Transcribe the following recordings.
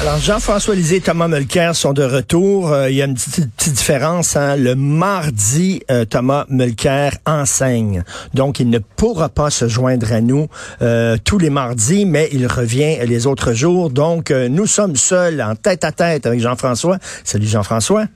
Alors, Jean-François Lisée et Thomas Mulcair sont de retour. Euh, il y a une petite, petite différence. Hein? Le mardi, euh, Thomas Mulcair enseigne. Donc, il ne pourra pas se joindre à nous euh, tous les mardis, mais il revient les autres jours. Donc, nous sommes seuls, en tête à tête avec Jean-François. Salut Jean-François.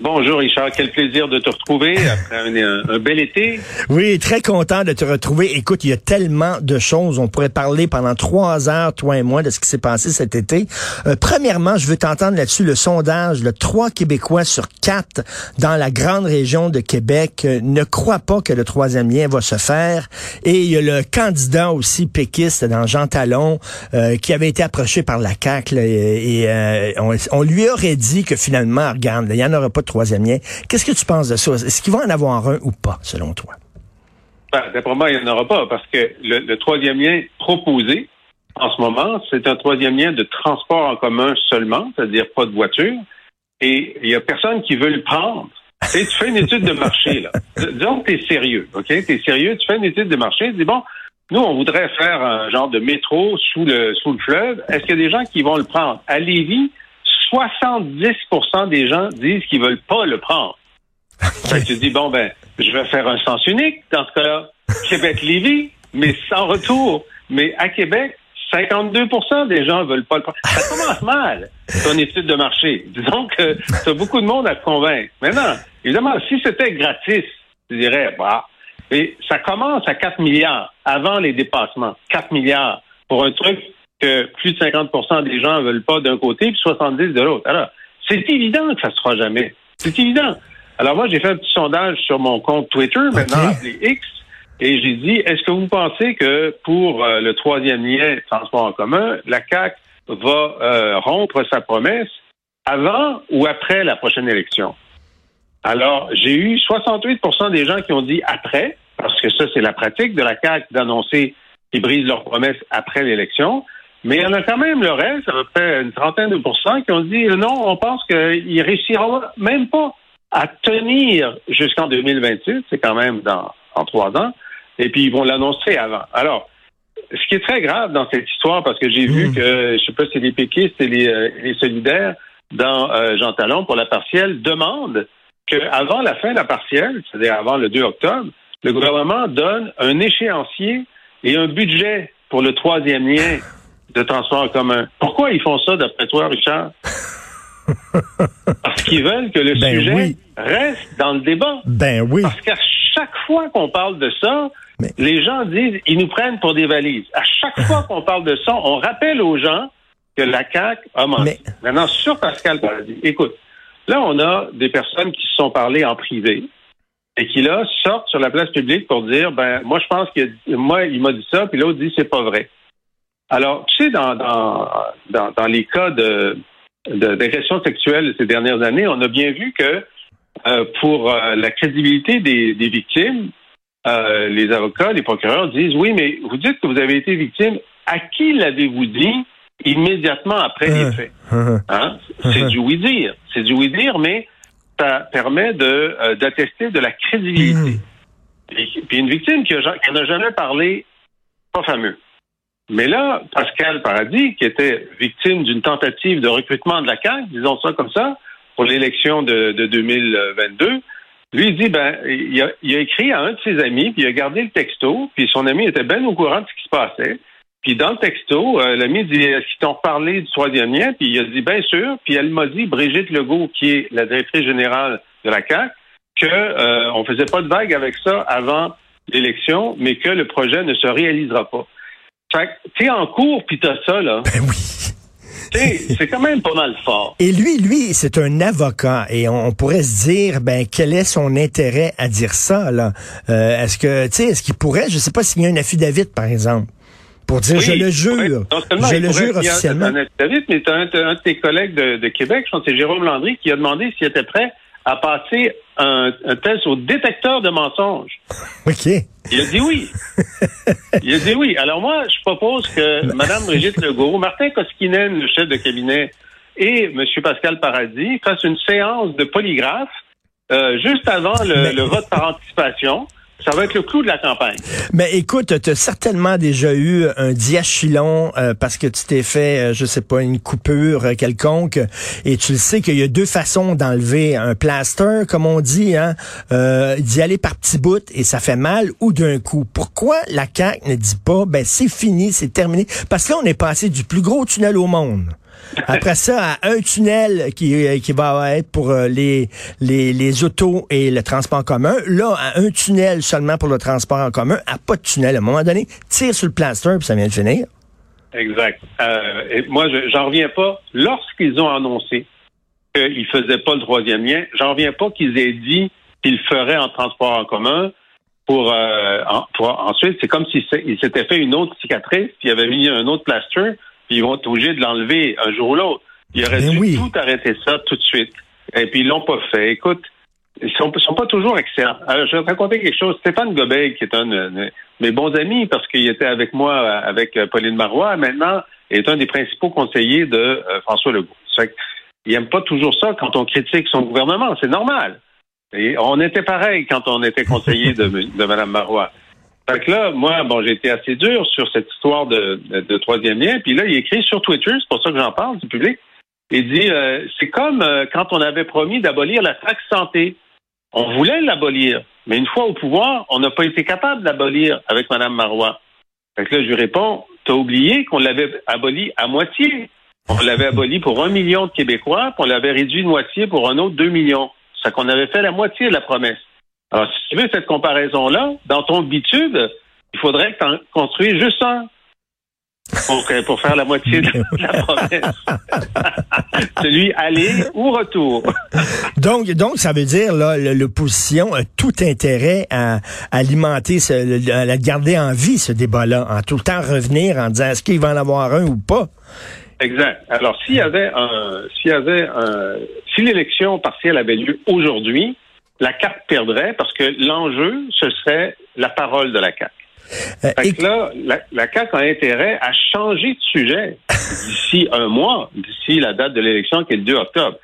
Bonjour Richard, quel plaisir de te retrouver après un, bel été. Oui, très content de te retrouver. Écoute, il y a tellement de choses. On pourrait parler pendant trois heures, toi et moi, de ce qui s'est passé cet été. Euh, premièrement, je veux t'entendre là-dessus le sondage. Le trois Québécois sur quatre dans la grande région de Québec euh, ne croient pas que le troisième lien va se faire. Et il y a le candidat aussi péquiste dans Jean Talon euh, qui avait été approché par la CAQ et, on, on, lui aurait dit que finalement, regarde, il y en aura pas troisième lien. Qu'est-ce que tu penses de ça? Est-ce qu'il va en avoir un ou pas, selon toi? Ben, D'après moi, il n'y en aura pas, parce que le, troisième lien proposé en ce moment, c'est un troisième lien de transport en commun seulement, c'est-à-dire pas de voiture, et il n'y a personne qui veut le prendre. tu fais une étude de marché, là. Disons que tu es sérieux, OK? Tu es sérieux, tu fais une étude de marché, tu dis, bon, nous, on voudrait faire un genre de métro sous le, sous le fleuve. Est-ce qu'il y a des gens qui vont le prendre? À Lévis, 70% des gens disent qu'ils veulent pas le prendre. tu dis, bon, ben, je vais faire un sens unique dans ce cas-là. Québec-Lévis, mais sans retour. Mais à Québec, 52% des gens veulent pas le prendre. Ça commence mal, ton étude de marché. Disons que tu as beaucoup de monde à te convaincre. Maintenant, évidemment, si c'était gratis, tu dirais, bah, et ça commence à 4 milliards avant les dépassements. 4 milliards pour un truc que plus de 50% des gens ne veulent pas d'un côté puis 70 de l'autre. Alors, c'est évident que ça se fera jamais. C'est évident. Alors moi, j'ai fait un petit sondage sur mon compte Twitter, maintenant appelé X, et j'ai dit, est-ce que vous pensez que pour euh, le troisième lien transport en commun, la CAC va euh, rompre sa promesse avant ou après la prochaine élection? Alors, j'ai eu 68% des gens qui ont dit après, parce que ça, c'est la pratique de la CAC d'annoncer qu'ils brisent leurs promesses après l'élection. Mais il y en a quand même le reste, à peu près une trentaine de pourcents, qui ont dit euh, non, on pense qu'ils réussiront même pas à tenir jusqu'en 2028, c'est quand même dans en trois ans, et puis ils vont l'annoncer avant. Alors, ce qui est très grave dans cette histoire, parce que j'ai vu mmh. que, je sais pas si c'est les péquistes et les, euh, les solidaires dans euh, Jean Talon pour la partielle demandent qu'avant la fin de la partielle, c'est-à-dire avant le 2 octobre, le gouvernement donne un échéancier et un budget pour le troisième lien de transport en commun. Pourquoi ils font ça, d'après toi, Richard? Parce qu'ils veulent que le ben sujet reste dans le débat. Ben oui. Parce qu'à chaque fois qu'on parle de ça, les gens disent ils nous prennent pour des valises. À chaque fois qu'on parle de ça, on rappelle aux gens que la CAQ a menti. Maintenant, sur Pascal Paradis, écoute, là, on a des personnes qui se sont parlées en privé et qui, là, sortent sur la place publique pour dire, ben, moi, je pense que, moi, il m'a dit ça, puis l'autre dit, c'est pas vrai. Alors, tu sais, dans, dans, dans, les cas de, d'agression sexuelle ces dernières années, on a bien vu que euh, pour euh, la crédibilité des, des victimes, euh, les avocats, les procureurs disent oui, mais vous dites que vous avez été victime. À qui l'avez-vous dit immédiatement après les faits? Hein? C'est du oui dire, c'est du oui dire, mais ça permet de d'attester de la crédibilité. Et, puis une victime qui n'a jamais parlé, pas fameux. Mais là, Pascal Paradis, qui était victime d'une tentative de recrutement de la CAQ, disons ça comme ça, pour l'élection de, 2022, lui il dit ben il a, écrit à un de ses amis, puis il a gardé le texto, puis son ami était bien au courant de ce qui se passait. Puis dans le texto, euh, l'ami dit Est-ce qu'ils t'ont parlé du troisième lien? Puis il a dit Bien sûr. Puis elle m'a dit, Brigitte Legault, qui est la directrice générale de la CAQ, qu'on euh, on faisait pas de vague avec ça avant l'élection, mais que le projet ne se réalisera pas. Fait que t'es en cours puis t'as ça, là. Ben oui. c'est quand même pas mal fort. Et lui, lui, c'est un avocat et on, pourrait se dire, ben quel est son intérêt à dire ça là? Euh, Est-ce que, tu sais, est-ce qu'il pourrait, je sais pas s'il y a un affidavit par exemple, pour dire je le jure, je le jure officiellement. Un affidavit, mais t'as un, un, de tes collègues de, de Québec, je pense c'est Jérôme Landry, qui a demandé s'il était prêt a passé un, test au détecteur de mensonges. OK. Il a dit oui. Il a dit oui. Alors moi, je propose que Mme Brigitte Legault, Martin Koskinen, le chef de cabinet et M. Pascal Paradis fassent une séance de polygraphe euh, juste avant le, Mais- le vote par anticipation. Ça va être le clou de la campagne. Mais écoute, tu as certainement déjà eu un diachylon euh, parce que tu t'es fait, euh, je sais pas, une coupure euh, quelconque et tu le sais qu'il y a deux façons d'enlever un plaster, comme on dit, hein, euh, d'y aller par petits bouts et ça fait mal ou d'un coup. Pourquoi la CAQ ne dit pas, ben c'est fini, c'est terminé? Parce que là, on est passé du plus gros tunnel au monde. Après ça, à un tunnel qui, euh, qui va être pour euh, les, les, les autos et le transport en commun. Là, à un tunnel seulement pour le transport en commun, à pas de tunnel. À un moment donné, tire sur le plaster puis ça vient de finir. Exact. Euh, et moi, je- j'en reviens pas. Lorsqu'ils ont annoncé qu'ils faisaient pas le troisième lien, j'en reviens pas qu'ils aient dit qu'ils feraient en transport en commun. Pour, euh, ensuite, c'est comme s'ils s'é- ils s'étaient fait une autre cicatrice, puis ils avaient mis un autre plaster, puis ils vont être obligés de l'enlever un jour ou l'autre. Ils auraient dû oui. tout arrêter ça tout de suite. Et puis ils l'ont pas fait. Écoute, ils sont, sont pas toujours excellents. Alors, je vais te raconter quelque chose. Stéphane Gobeil, qui est un de mes bons amis, parce qu'il était avec moi, euh, avec euh, Pauline Marois, maintenant est un des principaux conseillers de euh, François Legault. Fait il aime pas toujours ça quand on critique son gouvernement. C'est normal. Et on était pareil quand on était conseiller de, de Mme Marois. Fait que là, moi, bon, j'ai été assez dur sur cette histoire de, troisième lien. Puis là, il écrit sur Twitter, c'est pour ça que j'en parle du public. Il dit, euh, c'est comme euh, quand on avait promis d'abolir la taxe santé. On voulait l'abolir, mais une fois au pouvoir, on n'a pas été capable de l'abolir avec Mme Marois. Fait que là, je lui réponds, t'as oublié qu'on l'avait aboli à moitié. On l'avait aboli pour un million de Québécois, puis on l'avait réduit de moitié pour un autre deux millions. C'est qu'on avait fait la moitié de la promesse. Alors, si tu veux cette comparaison-là, dans ton bitude, il faudrait que tu en construises juste un pour, pour faire la moitié de la promesse. Celui aller ou retour. Donc, donc, ça veut dire là, l'opposition a tout intérêt à, alimenter, ce, à la garder en vie ce débat-là, en tout le temps revenir en disant est-ce qu'il va en avoir un ou pas? Exact. Alors, s'il y avait un, s'il y avait un, si l'élection partielle avait lieu aujourd'hui, la CAQ perdrait parce que l'enjeu, ce serait la parole de la CAQ. Euh, Fait et- que là, la, la CAQ a intérêt à changer de sujet d'ici un mois, d'ici la date de l'élection qui est le 2 octobre.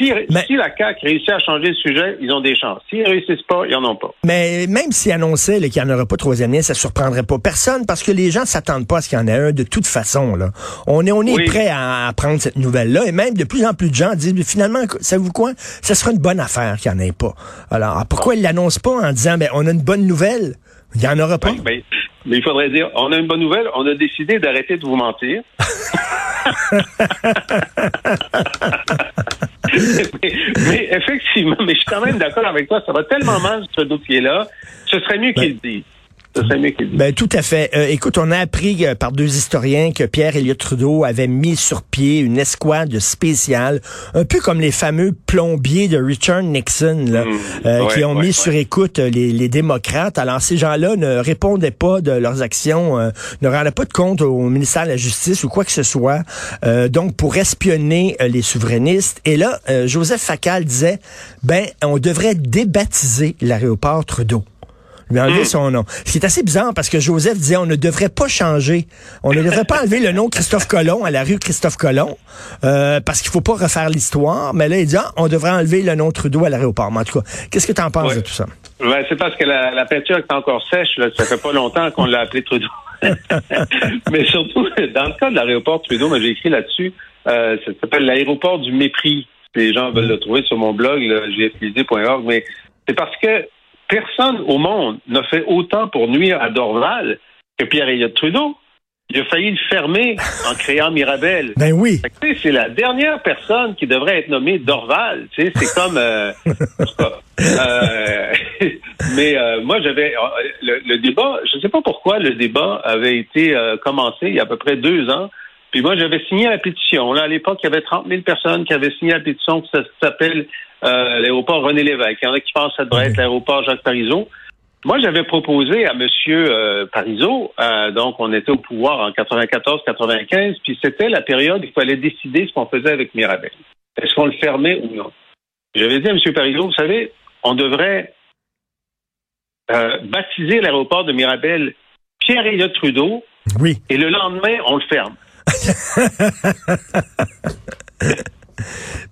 Si, Mais- si la CAQ réussit à changer de sujet, ils ont des chances. S'ils réussissent pas, ils en ont pas. Mais même s'il annonçait là, qu'il n'y en aurait pas de troisième lien, ça surprendrait pas personne parce que les gens s'attendent pas à ce qu'il y en ait un de toute façon. Là. On est, on est Oui. prêt à, à prendre cette nouvelle-là et même de plus en plus de gens disent finalement, savez-vous quoi, ça sera une bonne affaire qu'il n'y en ait pas. Alors pourquoi ils l'annoncent pas en disant ben on a une bonne nouvelle, il n'y en aura pas. Oui, mais, mais il faudrait dire, on a une bonne nouvelle, on a décidé d'arrêter de vous mentir. mais, mais effectivement, mais je suis quand même d'accord avec toi, ça va tellement mal ce dossier-là, ce serait mieux qu'il le dise. Mieux qu'il. Ben tout à fait. Euh, écoute, on a appris euh, par deux historiens que Pierre Elliott Trudeau avait mis sur pied une escouade spéciale, un peu comme les fameux plombiers de Richard Nixon, là, Mmh. euh, Ouais, qui ont ouais, mis ouais. sur écoute euh, les, les démocrates. Alors ces gens-là ne répondaient pas de leurs actions, euh, ne rendaient pas de compte au ministère de la Justice ou quoi que ce soit, euh, donc pour espionner les souverainistes. Et là, euh, Joseph Facal disait, ben on devrait débaptiser l'aéroport Trudeau lui enlever son nom. Ce qui est assez bizarre parce que Joseph disait on ne devrait pas changer. On ne devrait pas enlever le nom Christophe Colomb à la rue Christophe Colomb euh, parce qu'il faut pas refaire l'histoire. Mais là, il dit ah, on devrait enlever le nom Trudeau à l'aéroport. Mais en tout cas, qu'est-ce que tu en penses Ouais. de tout ça? Ben, c'est parce que la, la peinture est encore sèche, là. ça fait pas longtemps qu'on l'a appelé Trudeau. Mais surtout, dans le cas de l'aéroport Trudeau, moi j'ai écrit là-dessus, euh, ça s'appelle l'aéroport du mépris. Les gens veulent le trouver sur mon blog, gflisé.org, mais c'est parce que personne au monde n'a fait autant pour nuire à Dorval que Pierre Elliott Trudeau. Il a failli le fermer en créant Mirabel. Ben oui. C'est la dernière personne qui devrait être nommée Dorval. Tu sais, c'est comme. euh, euh, mais euh, moi, j'avais le, le débat. Je ne sais pas pourquoi le débat avait été commencé il y a à peu près deux ans. Puis moi, j'avais signé la pétition. Là, à l'époque, il y avait 30 000 personnes qui avaient signé la pétition qui s'appelle euh, l'aéroport René Lévesque. Il y en a qui pensent que ça devrait être l'aéroport Jacques Parizeau. Moi, j'avais proposé à Monsieur euh, Parizeau, euh, donc on était au pouvoir en 94-95, puis c'était la période où il fallait décider ce qu'on faisait avec Mirabel. Est-ce qu'on le fermait ou non? J'avais dit à Monsieur Parizeau, vous savez, on devrait euh, baptiser l'aéroport de Mirabel Pierre Elliott Trudeau, Oui. et le lendemain, on le ferme.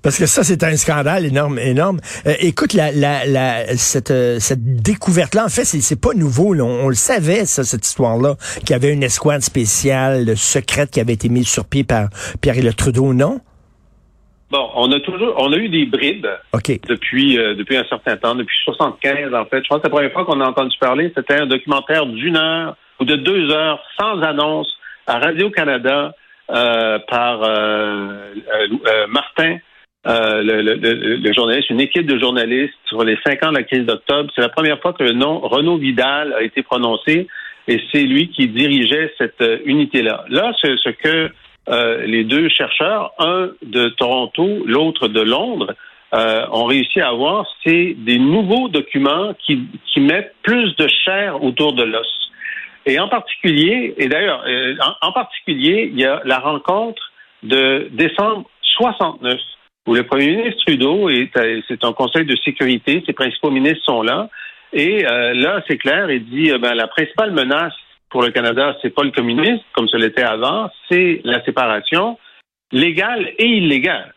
Parce que ça, c'est un scandale énorme, énorme. Euh, écoute, la, la, la, cette, euh, cette découverte-là, en fait, c'est, pas nouveau. Là. On, le savait, ça, cette histoire-là, qu'il y avait une escouade spéciale, secrète, qui avait été mise sur pied par Pierre-Éliott Trudeau, non? Bon, on a toujours, on a eu des brides depuis euh, depuis un certain temps, depuis 75 en fait. Je pense que la première fois qu'on a entendu parler, c'était un documentaire d'une heure ou de deux heures sans annonce à Radio Canada euh, par euh, Martin, le, journaliste, une équipe de journalistes sur les cinq ans de la crise d'octobre. C'est la première fois que le nom Renaud Vidal a été prononcé et c'est lui qui dirigeait cette unité-là. Là, ce, ce que euh, les deux chercheurs, un de Toronto, l'autre de Londres, euh, ont réussi à avoir, c'est des nouveaux documents qui mettent plus de chair autour de l'os. Et en particulier, et d'ailleurs, euh, en, particulier, il y a la rencontre de décembre 69, où le premier ministre Trudeau est, c'est un conseil de sécurité, ses principaux ministres sont là, et là, c'est clair, il dit, ben, la principale menace pour le Canada, c'est pas le communisme comme ce l'était avant, c'est la séparation légale et illégale.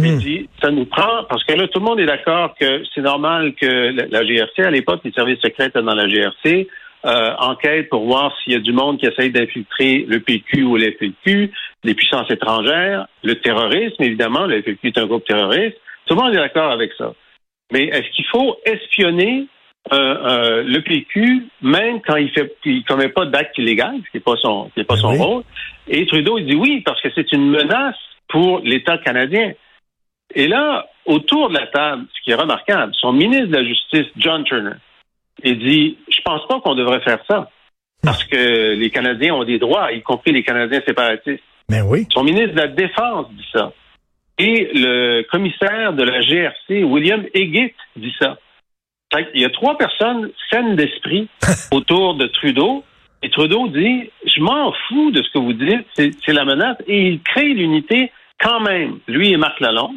Il hmm. dit, ça nous prend, parce que là, tout le monde est d'accord que c'est normal que la, GRC, à l'époque, les services secrets étaient dans la GRC, euh, enquête pour voir s'il y a du monde qui essaye d'infiltrer le PQ ou l'FLQ, les puissances étrangères, le terrorisme, évidemment, le FLQ est un groupe terroriste. Tout le monde est d'accord avec ça. Mais est-ce qu'il faut espionner euh, euh, le PQ, même quand il fait, il commet pas d'acte illégal, ce qui n'est pas son, pas son rôle? Et Trudeau, il dit oui, parce que c'est une menace pour l'État canadien. Et là, autour de la table, ce qui est remarquable, son ministre de la Justice, John Turner, il dit, je pense pas qu'on devrait faire ça. Parce que les Canadiens ont des droits, y compris les Canadiens séparatistes. Mais oui. Son ministre de la Défense dit ça. Et le commissaire de la GRC, William Egitt, dit ça. Il y a trois personnes saines d'esprit autour de Trudeau. Et Trudeau dit, je m'en fous de ce que vous dites, c'est la menace. Et il crée l'unité quand même, lui et Marc Lalonde.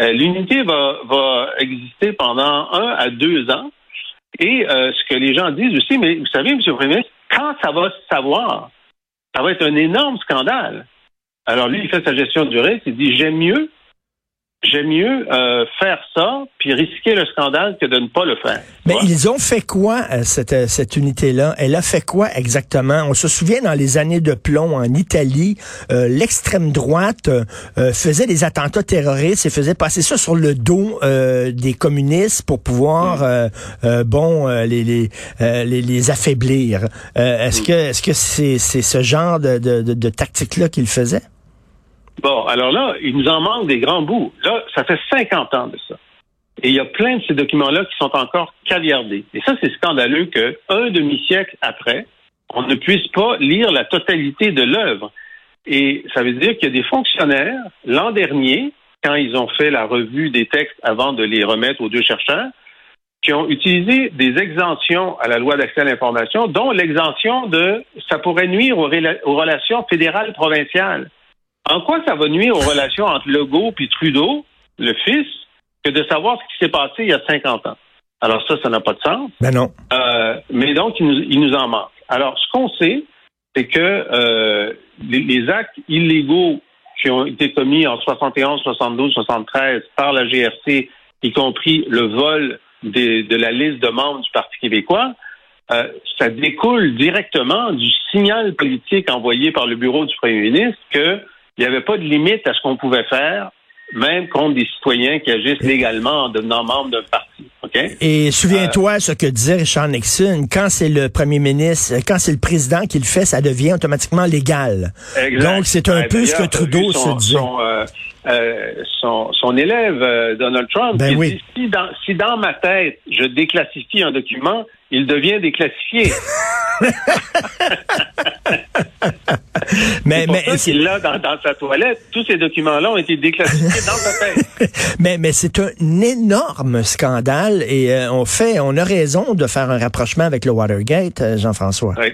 Euh, l'unité va, va exister pendant un à deux ans. Et euh, ce que les gens disent aussi, mais vous savez, M. le Premier ministre, quand ça va se savoir, ça va être un énorme scandale. Alors lui, il fait sa gestion du risque, il dit, j'aime mieux j'aime mieux euh, faire ça puis risquer le scandale que de ne pas le faire. Mais ils ont fait quoi euh, cette, euh, cette unité-là? Elle a fait quoi exactement? On se souvient dans les années de plomb en Italie, l'extrême droite faisait des attentats terroristes et faisait passer ça sur le dos des communistes pour pouvoir mm. bon les les, les, les affaiblir. est-ce mm. que est-ce que c'est c'est ce genre de, de, de, de tactique-là qu'ils faisaient? Bon, alors là, il nous en manque des grands bouts. Là, ça fait 50 ans de ça. Et il y a plein de ces documents-là qui sont encore caviardés. Et ça, c'est scandaleux qu'un demi-siècle après, on ne puisse pas lire la totalité de l'œuvre. Et ça veut dire qu'il y a des fonctionnaires, l'an dernier, quand ils ont fait la revue des textes avant de les remettre aux deux chercheurs, qui ont utilisé des exemptions à la loi d'accès à l'information, dont l'exemption de ça pourrait nuire aux, aux relations fédérales provinciales. En quoi ça va nuire aux relations entre Legault et Trudeau, le fils, que de savoir ce qui s'est passé il y a 50 ans? Alors ça, ça n'a pas de sens. Ben non. Euh, mais donc, il nous, il nous en manque. Alors, ce qu'on sait, c'est que euh, les, actes illégaux qui ont été commis en 71, 72, 73 par la GRC, y compris le vol de la liste de membres du Parti québécois, euh, ça découle directement du signal politique envoyé par le bureau du premier ministre que il n'y avait pas de limite à ce qu'on pouvait faire, même contre des citoyens qui agissent légalement en devenant membres d'un parti. Et souviens-toi ce que disait Richard Nixon, quand c'est le premier ministre, quand c'est le président qui le fait, ça devient automatiquement légal. Donc c'est un peu ce que Trudeau se dit. Euh, euh, son, son, élève, euh, Donald Trump, ben dit, si, dans, si dans ma tête, je déclassifie un document, il devient déclassifié. mais dans, dans, sa toilette. Tous ces documents-là ont été déclassifiés dans sa tête. mais mais c'est un énorme scandale et euh, on fait, on a raison de faire un rapprochement avec le Watergate, Jean-François. Oui.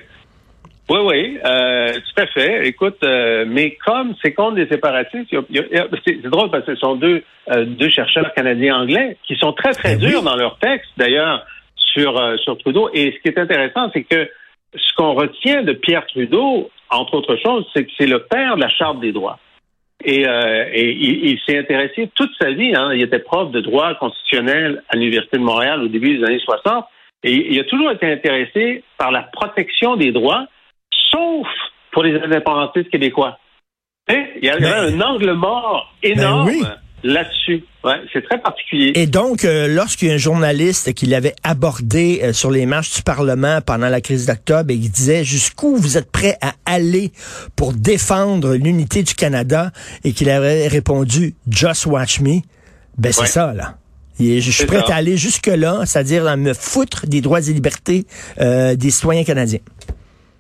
Oui, oui, euh, tout à fait. Écoute, euh, mais comme c'est contre des séparatistes, c'est drôle parce que ce sont deux, euh, deux chercheurs canadiens-anglais qui sont très, très ben durs dans leur texte, d'ailleurs, sur, sur Trudeau. Et ce qui est intéressant, c'est que ce qu'on retient de Pierre Trudeau, entre autres choses, c'est que c'est le père de la Charte des droits. Et, euh, et il, il s'est intéressé toute sa vie. Hein, il était prof de droit constitutionnel à l'Université de Montréal au début des années 60. Et il a toujours été intéressé par la protection des droits, sauf pour les indépendantistes québécois. Et il y avait un angle mort énorme Ben oui. Là-dessus. Ouais, c'est très particulier. Et donc, euh, lorsqu'il y a un journaliste qui l'avait abordé euh, sur les marches du Parlement pendant la crise d'octobre et qui disait jusqu'où vous êtes prêt à aller pour défendre l'unité du Canada? Et qu'il avait répondu Just watch me, ben c'est Ouais. ça là. Et je suis prêt ça. à aller jusque-là, c'est-à-dire à me foutre des droits et libertés euh, des citoyens canadiens.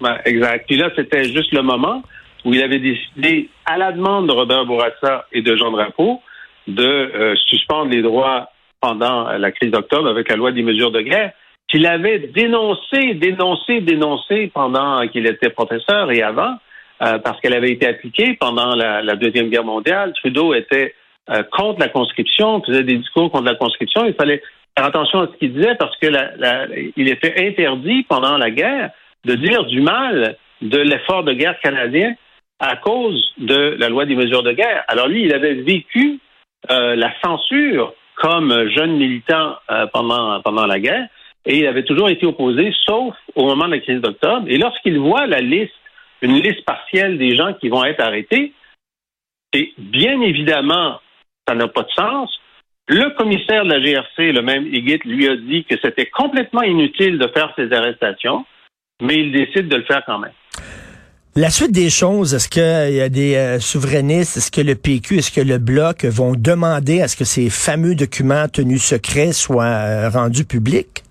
Ouais, exact. Puis là, c'était juste le moment où il avait décidé, à la demande de Robert Bourassa et de Jean Drapeau, de euh, suspendre les droits pendant la crise d'octobre avec la loi des mesures de guerre, qu'il avait dénoncé, dénoncé, dénoncé pendant qu'il était professeur et avant, euh, parce qu'elle avait été appliquée pendant la, Deuxième Guerre mondiale. Trudeau était euh, contre la conscription, faisait des discours contre la conscription. Il fallait faire attention à ce qu'il disait parce que était interdit pendant la guerre de dire du mal de l'effort de guerre canadien à cause de la loi des mesures de guerre. Alors lui, il avait vécu euh, la censure comme jeune militant euh, pendant, pendant la guerre et il avait toujours été opposé, sauf au moment de la crise d'octobre. Et lorsqu'il voit la liste, une liste partielle des gens qui vont être arrêtés, et bien évidemment, ça n'a pas de sens. Le commissaire de la GRC, le même Higuit, lui a dit que c'était complètement inutile de faire ces arrestations, mais il décide de le faire quand même. La suite des choses, est-ce qu'il y a des euh, souverainistes, est-ce que le PQ, est-ce que le Bloc vont demander à ce que ces fameux documents tenus secrets soient euh, rendus publics?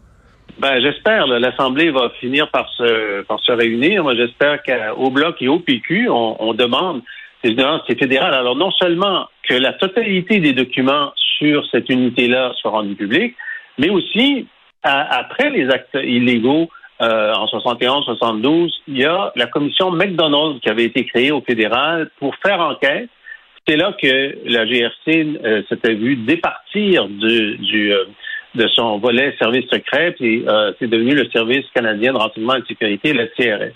Ben, j'espère. L'Assemblée va finir par se, par se réunir. Moi, j'espère qu'au Bloc et au PQ, on, demande, c'est fédéral. Alors, non seulement que la totalité des documents sur cette unité-là soit rendue publique, mais aussi, après les actes illégaux euh, en 71-72, il y a la commission McDonald qui avait été créée au fédéral pour faire enquête. C'est là que la GRC euh, s'était vue départir du, du, euh, de son volet service secret, puis euh, c'est devenu le Service canadien de renseignement et de sécurité, le CRS.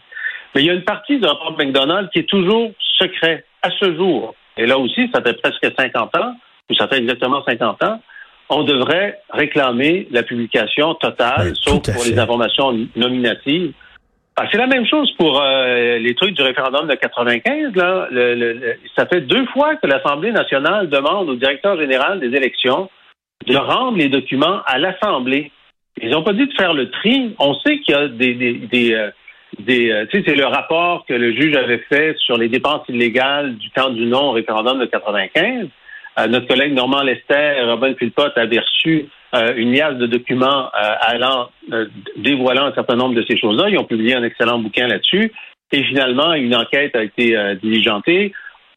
Mais il y a une partie du rapport McDonald qui est toujours secret à ce jour. Et là aussi, ça fait presque 50 ans, ou ça fait exactement 50 ans, on devrait réclamer la publication totale, Oui, sauf pour fait. les informations nominatives. Ah, c'est la même chose pour euh, les trucs du référendum de 95. Là. Le- le- le- ça fait deux fois que l'Assemblée nationale demande au directeur général des élections de rendre les documents à l'Assemblée. Ils n'ont pas dit de faire le tri. On sait qu'il y a des... des, des, euh, des, euh, tu sais, c'est le rapport que le juge avait fait sur les dépenses illégales du temps du non au référendum de 95. Euh, notre collègue Normand Lester, Robin Philpott avait reçu euh, une liasse de documents euh, allant euh, dévoilant un certain nombre de ces choses-là. Ils ont publié un excellent bouquin là-dessus. Et finalement, une enquête a été euh, diligentée.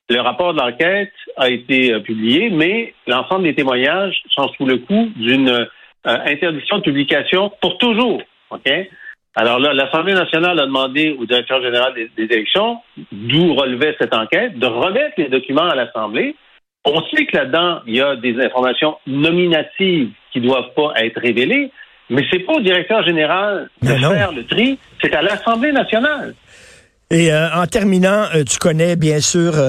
Le rapport de l'enquête a été publié, mais l'ensemble des témoignages sont sous le coup d'une interdiction de publication pour toujours. OK? Alors là, l'Assemblée nationale a demandé au directeur général des, des élections, d'où relevait cette enquête, de remettre les documents à l'Assemblée. On sait que là-dedans, il y a des informations nominatives qui ne doivent pas être révélées, mais c'est pas au directeur général de Mais non. faire le tri, c'est à l'Assemblée nationale. Et euh, en terminant, euh, tu connais bien sûr euh,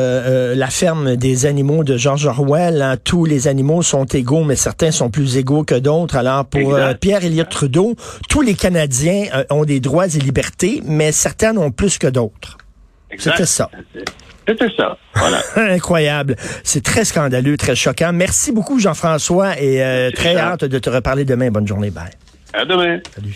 euh, la ferme des animaux de George Orwell. hein. Tous les animaux sont égaux, mais certains sont plus égaux que d'autres. Alors pour euh, Pierre Elliott Trudeau, tous les Canadiens ont des droits et libertés, mais certains en ont plus que d'autres. C'était ça. C'était ça. Voilà. Incroyable. C'est très scandaleux, très choquant. Merci beaucoup Jean-François et euh, très hâte de te reparler demain. Bonne journée. Bye. À demain. Salut.